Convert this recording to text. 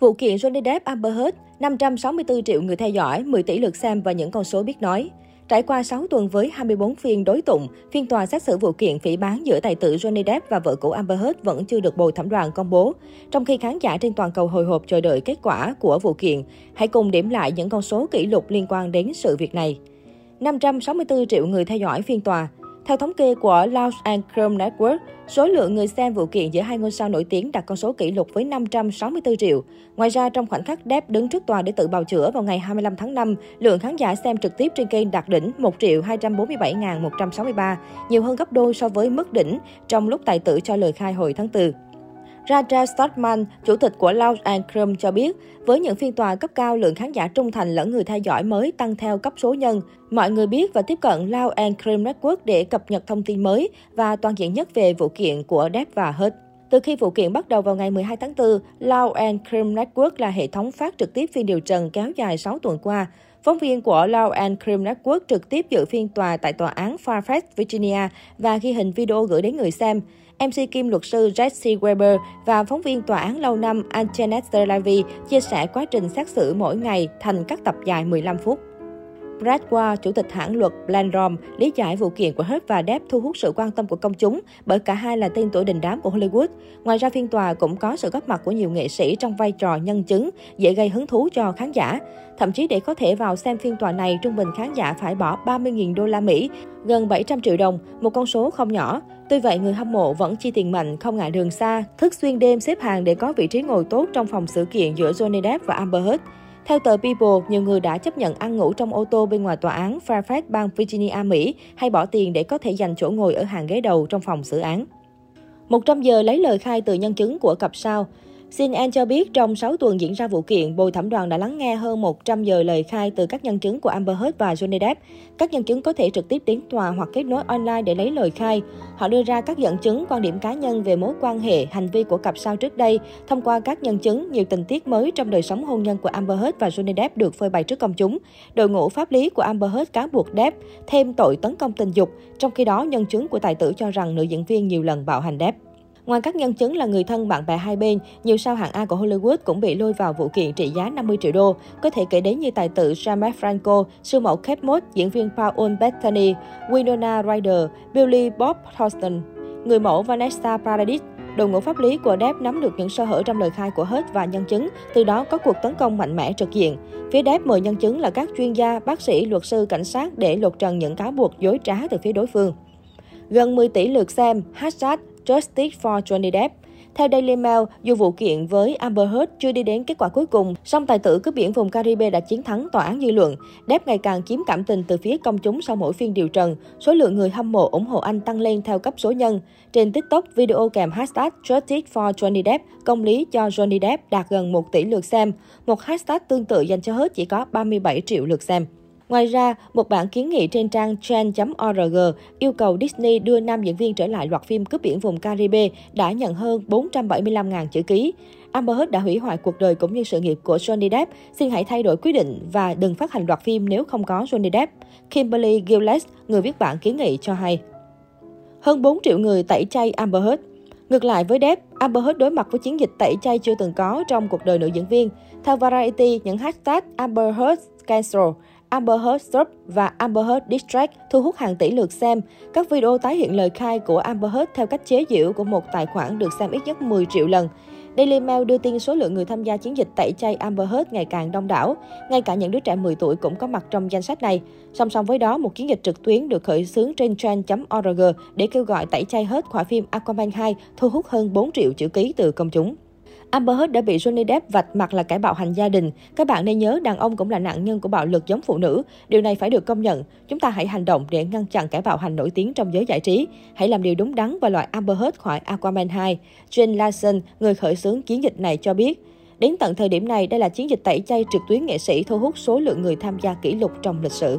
Vụ kiện Johnny Depp Amber Heard, 564 triệu người theo dõi, 10 tỷ lượt xem và những con số biết nói. Trải qua 6 tuần với 24 phiên đối tụng, phiên tòa xét xử vụ kiện phỉ bán giữa tài tử Johnny Depp và vợ cũ Amber Heard vẫn chưa được bồi thẩm đoàn công bố. Trong khi khán giả trên toàn cầu hồi hộp chờ đợi kết quả của vụ kiện, hãy cùng điểm lại những con số kỷ lục liên quan đến sự việc này. 564 triệu người theo dõi phiên tòa. Theo thống kê của Loud and Chrome Network, số lượng người xem vụ kiện giữa hai ngôi sao nổi tiếng đạt con số kỷ lục với 564 triệu. Ngoài ra, trong khoảnh khắc Depp đứng trước tòa để tự bào chữa vào ngày 25 tháng 5, lượng khán giả xem trực tiếp trên kênh đạt đỉnh 1 triệu 247.163, nhiều hơn gấp đôi so với mức đỉnh trong lúc tài tử cho lời khai hồi tháng 4. Raja Stotman, chủ tịch của Loud and Chrome cho biết, với những phiên tòa cấp cao, lượng khán giả trung thành lẫn người theo dõi mới tăng theo cấp số nhân. Mọi người biết và tiếp cận Loud and Chrome Network để cập nhật thông tin mới và toàn diện nhất về vụ kiện của Depp và Hurt. Từ khi vụ kiện bắt đầu vào ngày 12 tháng 4, Law and Crime Network là hệ thống phát trực tiếp phiên điều trần kéo dài 6 tuần qua. Phóng viên của Law and Crime Network trực tiếp dự phiên tòa tại tòa án Fairfax, Virginia và ghi hình video gửi đến người xem. MC Kim luật sư Jesse Weber và phóng viên tòa án lâu năm Antoinette Levy chia sẻ quá trình xét xử mỗi ngày thành các tập dài 15 phút. Brad Ward, chủ tịch hãng luật Blandrom, lý giải vụ kiện của Hurt và Depp thu hút sự quan tâm của công chúng bởi cả hai là tên tuổi đình đám của Hollywood. Ngoài ra, phiên tòa cũng có sự góp mặt của nhiều nghệ sĩ trong vai trò nhân chứng, dễ gây hứng thú cho khán giả. Thậm chí để có thể vào xem phiên tòa này, trung bình khán giả phải bỏ 30.000 đô la Mỹ, gần 700 triệu đồng, một con số không nhỏ. Tuy vậy, người hâm mộ vẫn chi tiền mạnh, không ngại đường xa, thức xuyên đêm xếp hàng để có vị trí ngồi tốt trong phòng sự kiện giữa Johnny Depp và Amber Heard. Theo tờ People, nhiều người đã chấp nhận ăn ngủ trong ô tô bên ngoài tòa án Fairfax bang Virginia, Mỹ hay bỏ tiền để có thể giành chỗ ngồi ở hàng ghế đầu trong phòng xử án. 100 giờ lấy lời khai từ nhân chứng của cặp sao. CNN cho biết trong 6 tuần diễn ra vụ kiện, bồi thẩm đoàn đã lắng nghe hơn 100 giờ lời khai từ các nhân chứng của Amber Heard và Johnny Depp. Các nhân chứng có thể trực tiếp đến tòa hoặc kết nối online để lấy lời khai. Họ đưa ra các dẫn chứng, quan điểm cá nhân về mối quan hệ, hành vi của cặp sao trước đây. Thông qua các nhân chứng, nhiều tình tiết mới trong đời sống hôn nhân của Amber Heard và Johnny Depp được phơi bày trước công chúng. Đội ngũ pháp lý của Amber Heard cáo buộc Depp thêm tội tấn công tình dục, trong khi đó nhân chứng của tài tử cho rằng nữ diễn viên nhiều lần bạo hành Depp. Ngoài các nhân chứng là người thân bạn bè hai bên, nhiều sao hạng A của Hollywood cũng bị lôi vào vụ kiện trị giá 50 triệu đô. Có thể kể đến như tài tử James Franco, siêu mẫu Kate Moss, diễn viên Paul Bettany, Winona Ryder, Billy Bob Thornton, người mẫu Vanessa Paradis, Đội ngũ pháp lý của Depp nắm được những sơ hở trong lời khai của hết và nhân chứng, từ đó có cuộc tấn công mạnh mẽ trực diện. Phía Depp mời nhân chứng là các chuyên gia, bác sĩ, luật sư, cảnh sát để lột trần những cáo buộc dối trá từ phía đối phương. Gần 10 tỷ lượt xem, hashtag Justice for Johnny Depp. Theo Daily Mail, dù vụ kiện với Amber Heard chưa đi đến kết quả cuối cùng, song tài tử cướp biển vùng Caribe đã chiến thắng tòa án dư luận. Depp ngày càng chiếm cảm tình từ phía công chúng sau mỗi phiên điều trần. Số lượng người hâm mộ ủng hộ anh tăng lên theo cấp số nhân. Trên TikTok, video kèm hashtag Justice for Johnny Depp, công lý cho Johnny Depp đạt gần 1 tỷ lượt xem. Một hashtag tương tự dành cho Heard chỉ có 37 triệu lượt xem. Ngoài ra, một bản kiến nghị trên trang trend.org yêu cầu Disney đưa nam diễn viên trở lại loạt phim cướp biển vùng Caribe đã nhận hơn 475.000 chữ ký. Amber Heard đã hủy hoại cuộc đời cũng như sự nghiệp của Johnny Depp. Xin hãy thay đổi quyết định và đừng phát hành loạt phim nếu không có Johnny Depp. Kimberly Gilles, người viết bản kiến nghị cho hay. Hơn 4 triệu người tẩy chay Amber Heard. Ngược lại với Depp, Amber Heard đối mặt với chiến dịch tẩy chay chưa từng có trong cuộc đời nữ diễn viên. Theo Variety, những hashtag Amber Heard Cancel Amber Heard Stop và Amber Heard Distract thu hút hàng tỷ lượt xem. Các video tái hiện lời khai của Amber Heard theo cách chế giễu của một tài khoản được xem ít nhất 10 triệu lần. Daily Mail đưa tin số lượng người tham gia chiến dịch tẩy chay Amber Heard ngày càng đông đảo. Ngay cả những đứa trẻ 10 tuổi cũng có mặt trong danh sách này. Song song với đó, một chiến dịch trực tuyến được khởi xướng trên trend.org để kêu gọi tẩy chay hết khỏi phim Aquaman 2, thu hút hơn 4 triệu chữ ký từ công chúng. Amber Heard đã bị Johnny Depp vạch mặt là kẻ bạo hành gia đình. Các bạn nên nhớ đàn ông cũng là nạn nhân của bạo lực giống phụ nữ. Điều này phải được công nhận. Chúng ta hãy hành động để ngăn chặn kẻ bạo hành nổi tiếng trong giới giải trí. Hãy làm điều đúng đắn và loại Amber Heard khỏi Aquaman 2. Jane Larson, người khởi xướng chiến dịch này cho biết. Đến tận thời điểm này, đây là chiến dịch tẩy chay trực tuyến nghệ sĩ thu hút số lượng người tham gia kỷ lục trong lịch sử.